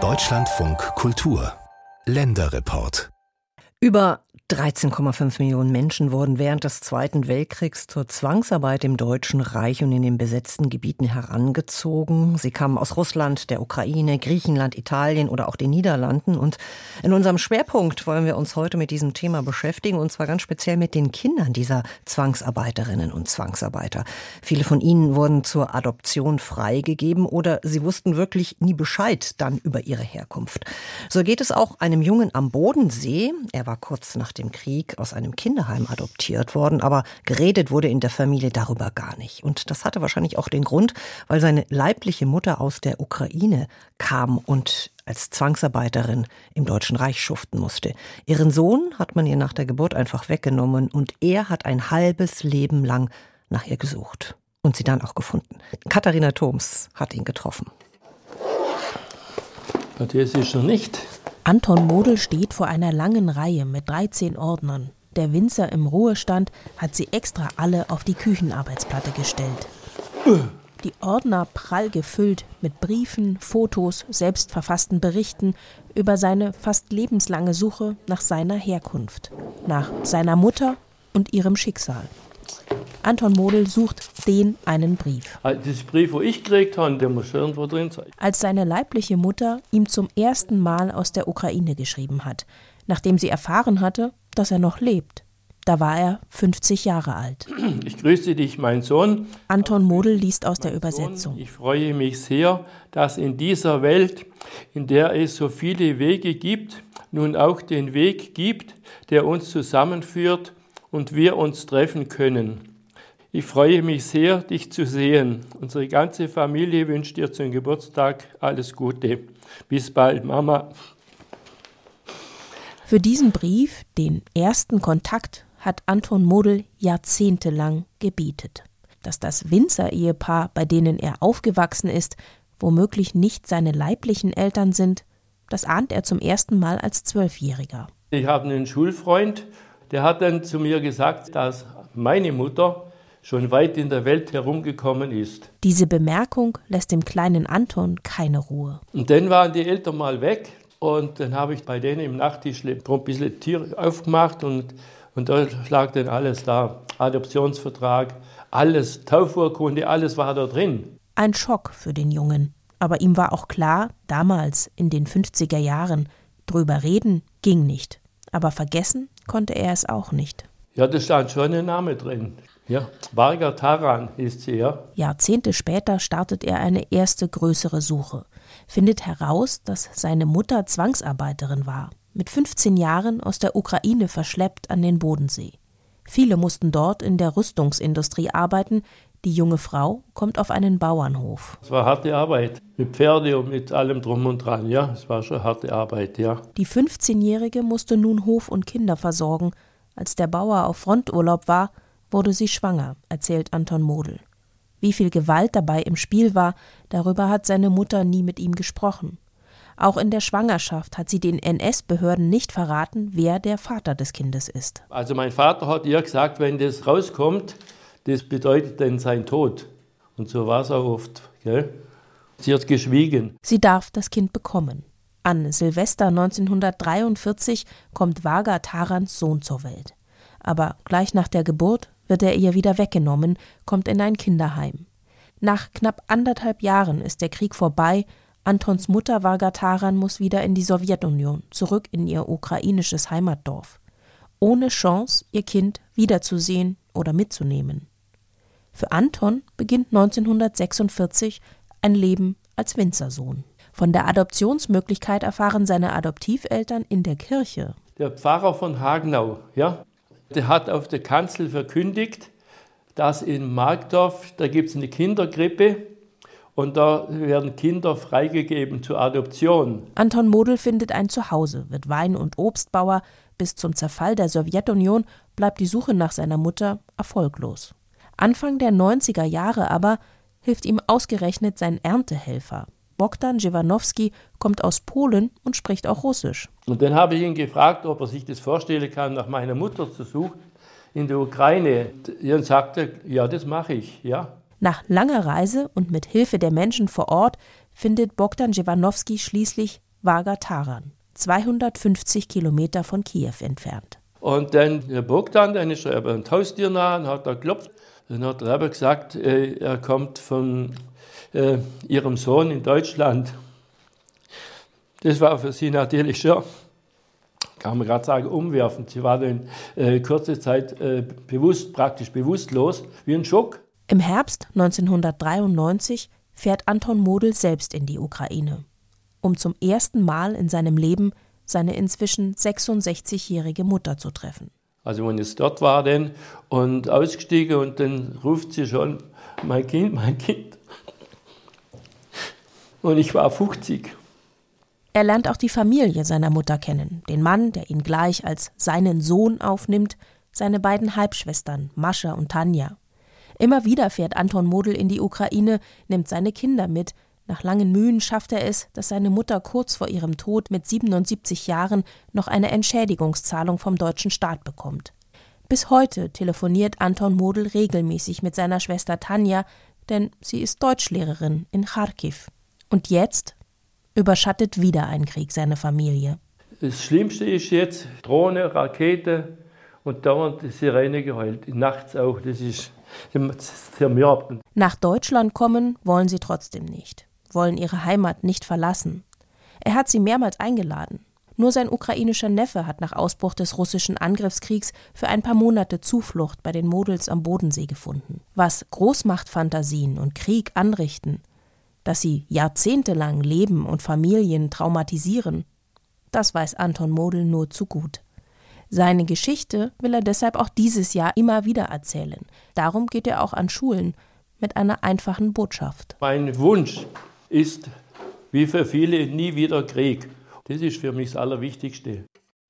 Deutschlandfunk Kultur. Länderreport. Über 13,5 Millionen Menschen wurden während des Zweiten Weltkriegs zur Zwangsarbeit im Deutschen Reich und in den besetzten Gebieten herangezogen. Sie kamen aus Russland, der Ukraine, Griechenland, Italien oder auch den Niederlanden. Und in unserem Schwerpunkt wollen wir uns heute mit diesem Thema beschäftigen, und zwar ganz speziell mit den Kindern dieser Zwangsarbeiterinnen und Zwangsarbeiter. Viele von ihnen wurden zur Adoption freigegeben oder sie wussten wirklich nie Bescheid dann über ihre Herkunft. So geht es auch einem Jungen am Bodensee. Er war kurz nach dem Krieg aus einem Kinderheim adoptiert worden, aber geredet wurde in der Familie darüber gar nicht. Und das hatte wahrscheinlich auch den Grund, weil seine leibliche Mutter aus der Ukraine kam und als Zwangsarbeiterin im Deutschen Reich schuften musste. Ihren Sohn hat man ihr nach der Geburt einfach weggenommen und er hat ein halbes Leben lang nach ihr gesucht und sie dann auch gefunden. Katharina Thoms hat ihn getroffen. Das ist schon nicht. Anton Model steht vor einer langen Reihe mit 13 Ordnern. Der Winzer im Ruhestand hat sie extra alle auf die Küchenarbeitsplatte gestellt. Die Ordner prall gefüllt mit Briefen, Fotos, selbstverfassten Berichten über seine fast lebenslange Suche nach seiner Herkunft, nach seiner Mutter und ihrem Schicksal. Anton Model sucht den einen Brief. Also das Brief, wo ich gekriegt habe, der muss irgendwo drin sein. Als seine leibliche Mutter ihm zum ersten Mal aus der Ukraine geschrieben hat, nachdem sie erfahren hatte, dass er noch lebt. Da war er 50 Jahre alt. Ich grüße dich, mein Sohn. Anton Model liest aus der Übersetzung. Sohn, ich freue mich sehr, dass in dieser Welt, in der es so viele Wege gibt, nun auch den Weg gibt, der uns zusammenführt und wir uns treffen können. Ich freue mich sehr, dich zu sehen. Unsere ganze Familie wünscht dir zum Geburtstag alles Gute. Bis bald, Mama. Für diesen Brief, den ersten Kontakt, hat Anton Model jahrzehntelang gebietet. Dass das Winzer-Ehepaar, bei denen er aufgewachsen ist, womöglich nicht seine leiblichen Eltern sind, das ahnt er zum ersten Mal als Zwölfjähriger. Ich habe einen Schulfreund, der hat dann zu mir gesagt, dass meine Mutter schon weit in der Welt herumgekommen ist. Diese Bemerkung lässt dem kleinen Anton keine Ruhe. Und dann waren die Eltern mal weg und dann habe ich bei denen im Nachttisch ein bisschen Tier aufgemacht und, und da lag dann alles da. Adoptionsvertrag, alles, Taufurkunde, alles war da drin. Ein Schock für den Jungen. Aber ihm war auch klar, damals in den 50er Jahren, drüber reden ging nicht. Aber vergessen konnte er es auch nicht. Ja, da stand schon ein Name drin. Ja, Varga Taran ist sie, ja. Jahrzehnte später startet er eine erste größere Suche, findet heraus, dass seine Mutter Zwangsarbeiterin war, mit 15 Jahren aus der Ukraine verschleppt an den Bodensee. Viele mussten dort in der Rüstungsindustrie arbeiten, die junge Frau kommt auf einen Bauernhof. Es war harte Arbeit, mit Pferde und mit allem drum und dran, ja. Es war schon harte Arbeit, ja. Die 15-Jährige musste nun Hof und Kinder versorgen. Als der Bauer auf Fronturlaub war, wurde sie schwanger, erzählt Anton Model. Wie viel Gewalt dabei im Spiel war, darüber hat seine Mutter nie mit ihm gesprochen. Auch in der Schwangerschaft hat sie den NS-Behörden nicht verraten, wer der Vater des Kindes ist. Also mein Vater hat ihr gesagt, wenn das rauskommt, das bedeutet dann sein Tod. Und so war es auch oft. Gell? Sie hat geschwiegen. Sie darf das Kind bekommen. An Silvester 1943 kommt Vaga Tarans Sohn zur Welt. Aber gleich nach der Geburt wird er ihr wieder weggenommen, kommt in ein Kinderheim. Nach knapp anderthalb Jahren ist der Krieg vorbei. Antons Mutter Vargataran muss wieder in die Sowjetunion, zurück in ihr ukrainisches Heimatdorf. Ohne Chance, ihr Kind wiederzusehen oder mitzunehmen. Für Anton beginnt 1946 ein Leben als Winzersohn. Von der Adoptionsmöglichkeit erfahren seine Adoptiveltern in der Kirche. Der Pfarrer von Hagenau, ja, der hat auf der Kanzel verkündigt, dass in Markdorf, da gibt es eine Kindergrippe und da werden Kinder freigegeben zur Adoption. Anton Model findet ein Zuhause, wird Wein- und Obstbauer. Bis zum Zerfall der Sowjetunion bleibt die Suche nach seiner Mutter erfolglos. Anfang der 90er Jahre aber hilft ihm ausgerechnet sein Erntehelfer. Bogdan Jewanowski kommt aus Polen und spricht auch Russisch. Und dann habe ich ihn gefragt, ob er sich das vorstellen kann, nach meiner Mutter zu suchen in der Ukraine. Und sagte, ja, das mache ich, ja. Nach langer Reise und mit Hilfe der Menschen vor Ort findet Bogdan Jewanowski schließlich Vaga Taran, 250 Kilometer von Kiew entfernt. Und dann der Bogdan, dann ist er ein Haustier nah und hat da geklopft. Dann hat eben gesagt, äh, er kommt von äh, ihrem Sohn in Deutschland. Das war für sie natürlich schon, kann man gerade sagen, umwerfend. Sie war dann äh, kurze Zeit äh, bewusst, praktisch bewusstlos, wie ein Schock. Im Herbst 1993 fährt Anton Model selbst in die Ukraine, um zum ersten Mal in seinem Leben seine inzwischen 66-jährige Mutter zu treffen. Also wenn ich dort war denn und ausgestiegen und dann ruft sie schon, mein Kind, mein Kind. Und ich war 50. Er lernt auch die Familie seiner Mutter kennen, den Mann, der ihn gleich als seinen Sohn aufnimmt, seine beiden Halbschwestern Mascha und Tanja. Immer wieder fährt Anton Model in die Ukraine, nimmt seine Kinder mit. Nach langen Mühen schafft er es, dass seine Mutter kurz vor ihrem Tod mit 77 Jahren noch eine Entschädigungszahlung vom deutschen Staat bekommt. Bis heute telefoniert Anton Model regelmäßig mit seiner Schwester Tanja, denn sie ist Deutschlehrerin in Kharkiv. Und jetzt überschattet wieder ein Krieg seine Familie. Das Schlimmste ist jetzt Drohne, Rakete und dauernd die Sirene geheult. Nachts auch. Das ist zermürbt. Nach Deutschland kommen wollen sie trotzdem nicht, wollen ihre Heimat nicht verlassen. Er hat sie mehrmals eingeladen. Nur sein ukrainischer Neffe hat nach Ausbruch des russischen Angriffskriegs für ein paar Monate Zuflucht bei den Models am Bodensee gefunden. Was Großmachtfantasien und Krieg anrichten, dass sie jahrzehntelang Leben und Familien traumatisieren, das weiß Anton Model nur zu gut. Seine Geschichte will er deshalb auch dieses Jahr immer wieder erzählen. Darum geht er auch an Schulen mit einer einfachen Botschaft. Mein Wunsch ist, wie für viele, nie wieder Krieg. Das ist für mich das Allerwichtigste.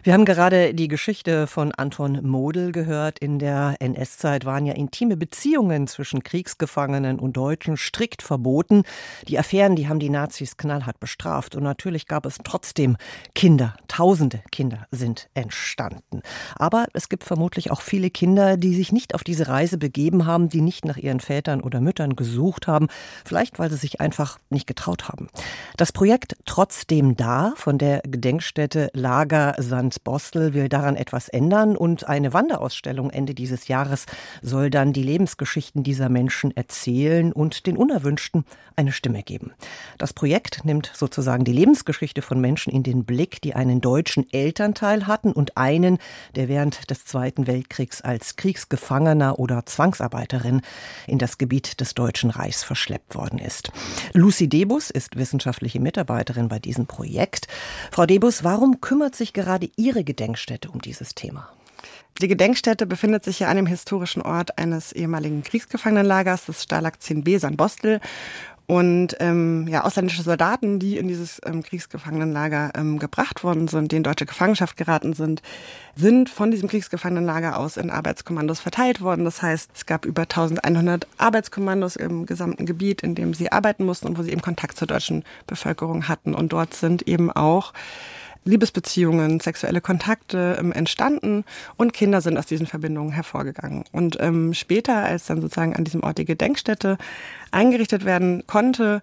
Wir haben gerade die Geschichte von Anton Model gehört. In der NS-Zeit waren ja intime Beziehungen zwischen Kriegsgefangenen und Deutschen strikt verboten. Die Affären, die haben die Nazis knallhart bestraft. Und natürlich gab es trotzdem Kinder. Tausende Kinder sind entstanden. Aber es gibt vermutlich auch viele Kinder, die sich nicht auf diese Reise begeben haben, die nicht nach ihren Vätern oder Müttern gesucht haben. Vielleicht, weil sie sich einfach nicht getraut haben. Das Projekt Trotzdem da von der Gedenkstätte Lager San Hans Bostel will daran etwas ändern und eine Wanderausstellung Ende dieses Jahres soll dann die Lebensgeschichten dieser Menschen erzählen und den Unerwünschten eine Stimme geben. Das Projekt nimmt sozusagen die Lebensgeschichte von Menschen in den Blick, die einen deutschen Elternteil hatten und einen, der während des Zweiten Weltkriegs als Kriegsgefangener oder Zwangsarbeiterin in das Gebiet des Deutschen Reichs verschleppt worden ist. Lucy Debus ist wissenschaftliche Mitarbeiterin bei diesem Projekt. Frau Debus, warum kümmert sich gerade Ihre Gedenkstätte um dieses Thema? Die Gedenkstätte befindet sich ja an dem historischen Ort eines ehemaligen Kriegsgefangenenlagers, das Stalag 10b San Bostel. Und ähm, ja, ausländische Soldaten, die in dieses ähm, Kriegsgefangenenlager ähm, gebracht worden sind, die in deutsche Gefangenschaft geraten sind, sind von diesem Kriegsgefangenenlager aus in Arbeitskommandos verteilt worden. Das heißt, es gab über 1100 Arbeitskommandos im gesamten Gebiet, in dem sie arbeiten mussten und wo sie eben Kontakt zur deutschen Bevölkerung hatten. Und dort sind eben auch Liebesbeziehungen, sexuelle Kontakte ähm, entstanden und Kinder sind aus diesen Verbindungen hervorgegangen. Und ähm, später, als dann sozusagen an diesem Ort die Gedenkstätte eingerichtet werden konnte,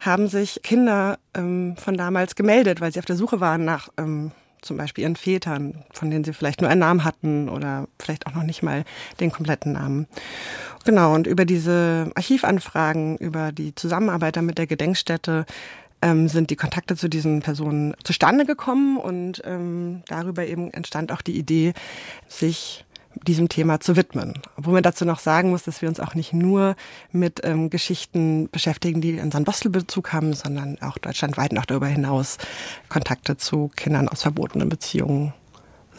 haben sich Kinder ähm, von damals gemeldet, weil sie auf der Suche waren nach ähm, zum Beispiel ihren Vätern, von denen sie vielleicht nur einen Namen hatten oder vielleicht auch noch nicht mal den kompletten Namen. Genau, und über diese Archivanfragen, über die Zusammenarbeit mit der Gedenkstätte ähm, sind die Kontakte zu diesen Personen zustande gekommen und ähm, darüber eben entstand auch die Idee, sich diesem Thema zu widmen. Wo man dazu noch sagen muss, dass wir uns auch nicht nur mit ähm, Geschichten beschäftigen, die einen Sandbostel-Bezug haben, sondern auch deutschlandweit noch darüber hinaus Kontakte zu Kindern aus verbotenen Beziehungen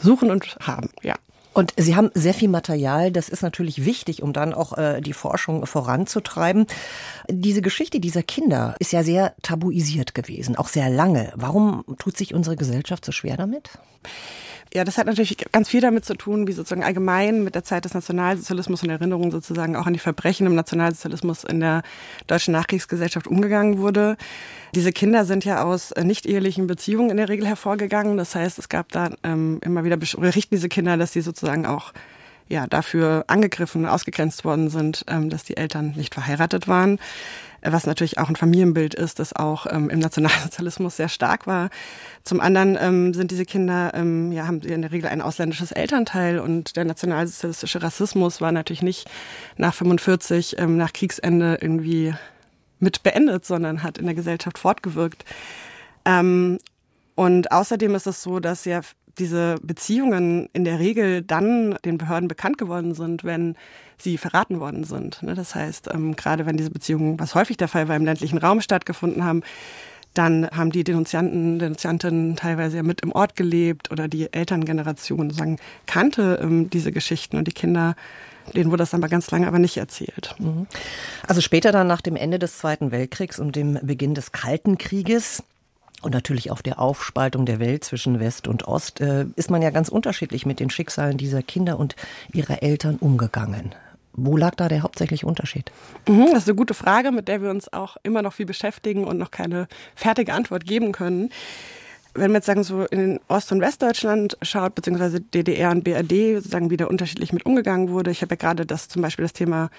suchen und haben, ja. Und Sie haben sehr viel Material, das ist natürlich wichtig, um dann auch äh, die Forschung voranzutreiben. Diese Geschichte dieser Kinder ist ja sehr tabuisiert gewesen, auch sehr lange. Warum tut sich unsere Gesellschaft so schwer damit? Ja, das hat natürlich ganz viel damit zu tun, wie sozusagen allgemein mit der Zeit des Nationalsozialismus und Erinnerung sozusagen auch an die Verbrechen im Nationalsozialismus in der deutschen Nachkriegsgesellschaft umgegangen wurde. Diese Kinder sind ja aus äh, nicht ehelichen Beziehungen in der Regel hervorgegangen. Das heißt, es gab da ähm, immer wieder berichten diese Kinder, dass sie sozusagen auch ja dafür angegriffen, ausgegrenzt worden sind, ähm, dass die Eltern nicht verheiratet waren was natürlich auch ein Familienbild ist, das auch ähm, im Nationalsozialismus sehr stark war. Zum anderen ähm, sind diese Kinder, ja, haben in der Regel ein ausländisches Elternteil und der nationalsozialistische Rassismus war natürlich nicht nach 45, ähm, nach Kriegsende irgendwie mit beendet, sondern hat in der Gesellschaft fortgewirkt. Ähm, und außerdem ist es so, dass ja diese Beziehungen in der Regel dann den Behörden bekannt geworden sind, wenn sie verraten worden sind. Ne, das heißt, ähm, gerade wenn diese Beziehungen, was häufig der Fall war, im ländlichen Raum stattgefunden haben, dann haben die Denunzianten, Denunziantinnen teilweise ja mit im Ort gelebt oder die Elterngeneration sagen, kannte ähm, diese Geschichten und die Kinder denen wurde das aber ganz lange aber nicht erzählt. Mhm. Also später dann nach dem Ende des Zweiten Weltkriegs und dem Beginn des Kalten Krieges und natürlich auf der Aufspaltung der Welt zwischen West und Ost äh, ist man ja ganz unterschiedlich mit den Schicksalen dieser Kinder und ihrer Eltern umgegangen. Wo lag da der hauptsächliche Unterschied? Mhm, das ist eine gute Frage, mit der wir uns auch immer noch viel beschäftigen und noch keine fertige Antwort geben können. Wenn man jetzt sagen, so in Ost- und Westdeutschland schaut, beziehungsweise DDR und BRD, sozusagen wie da unterschiedlich mit umgegangen wurde. Ich habe ja gerade das zum Beispiel das Thema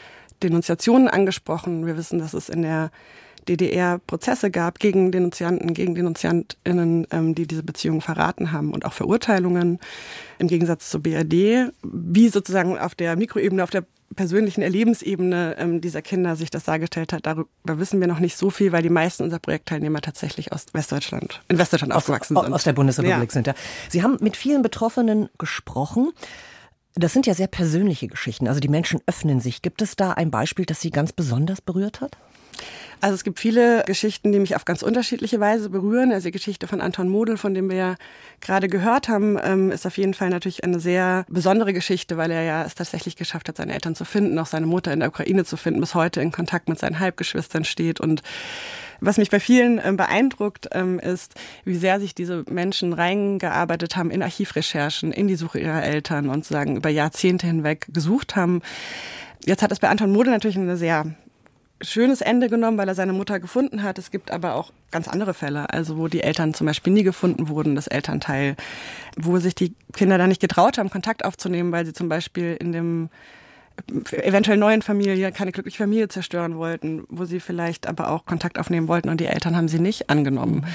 Denunziationen angesprochen. Wir wissen, dass es in der DDR Prozesse gab gegen Denunzianten, gegen Denunziantinnen, ähm, die diese Beziehungen verraten haben und auch Verurteilungen im Gegensatz zur BRD, wie sozusagen auf der Mikroebene, auf der persönlichen Erlebensebene ähm, dieser Kinder sich das dargestellt hat, darüber wissen wir noch nicht so viel, weil die meisten unserer Projektteilnehmer tatsächlich aus Westdeutschland, in Westdeutschland aus, aufgewachsen sind. Aus der Bundesrepublik ja. sind, ja. Sie haben mit vielen Betroffenen gesprochen. Das sind ja sehr persönliche Geschichten. Also die Menschen öffnen sich. Gibt es da ein Beispiel, das Sie ganz besonders berührt hat? Also es gibt viele Geschichten, die mich auf ganz unterschiedliche Weise berühren. Also die Geschichte von Anton Model, von dem wir ja gerade gehört haben, ähm, ist auf jeden Fall natürlich eine sehr besondere Geschichte, weil er ja es tatsächlich geschafft hat, seine Eltern zu finden, auch seine Mutter in der Ukraine zu finden, bis heute in Kontakt mit seinen Halbgeschwistern steht und was mich bei vielen ähm, beeindruckt, ähm, ist, wie sehr sich diese Menschen reingearbeitet haben in Archivrecherchen, in die Suche ihrer Eltern und sagen über Jahrzehnte hinweg gesucht haben. Jetzt hat es bei Anton Model natürlich eine sehr schönes Ende genommen, weil er seine Mutter gefunden hat. Es gibt aber auch ganz andere Fälle, also wo die Eltern zum Beispiel nie gefunden wurden, das Elternteil, wo sich die Kinder da nicht getraut haben, Kontakt aufzunehmen, weil sie zum Beispiel in dem eventuell neuen Familie keine glückliche Familie zerstören wollten, wo sie vielleicht aber auch Kontakt aufnehmen wollten und die Eltern haben sie nicht angenommen.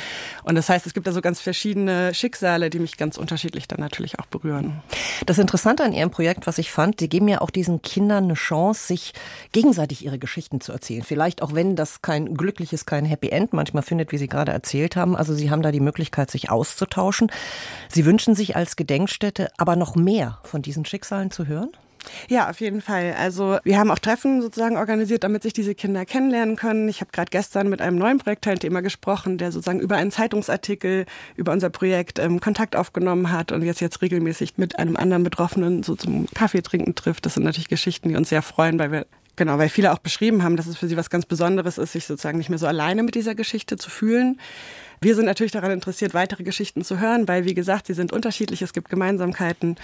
Und das heißt, es gibt da so ganz verschiedene Schicksale, die mich ganz unterschiedlich dann natürlich auch berühren. Das Interessante an Ihrem Projekt, was ich fand, Sie geben ja auch diesen Kindern eine Chance, sich gegenseitig ihre Geschichten zu erzählen. Vielleicht auch wenn das kein glückliches, kein Happy End manchmal findet, wie Sie gerade erzählt haben. Also Sie haben da die Möglichkeit, sich auszutauschen. Sie wünschen sich als Gedenkstätte aber noch mehr von diesen Schicksalen zu hören? Ja, auf jeden Fall. Also wir haben auch Treffen sozusagen organisiert, damit sich diese Kinder kennenlernen können. Ich habe gerade gestern mit einem neuen Projektteilnehmer gesprochen, der sozusagen über einen Zeitungsartikel über unser Projekt ähm, Kontakt aufgenommen hat und jetzt jetzt regelmäßig mit einem anderen Betroffenen so zum Kaffee trinken trifft. Das sind natürlich Geschichten, die uns sehr freuen, weil wir Genau, weil viele auch beschrieben haben, dass es für sie was ganz Besonderes ist, sich sozusagen nicht mehr so alleine mit dieser Geschichte zu fühlen. Wir sind natürlich daran interessiert, weitere Geschichten zu hören, weil, wie gesagt, sie sind unterschiedlich, es gibt Gemeinsamkeiten.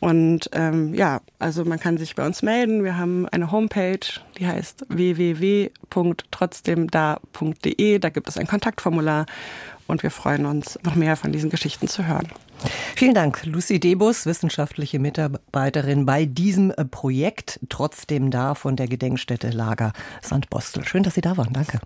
Und ähm, ja, also man kann sich bei uns melden. Wir haben eine Homepage, die heißt www.trotzdemda.de. Da gibt es ein Kontaktformular und wir freuen uns, noch mehr von diesen Geschichten zu hören. Vielen Dank, Lucy Debus, wissenschaftliche Mitarbeiterin bei diesem Projekt, trotzdem da von der Gedenkstätte Lager St. Bostel. Schön, dass Sie da waren. Danke.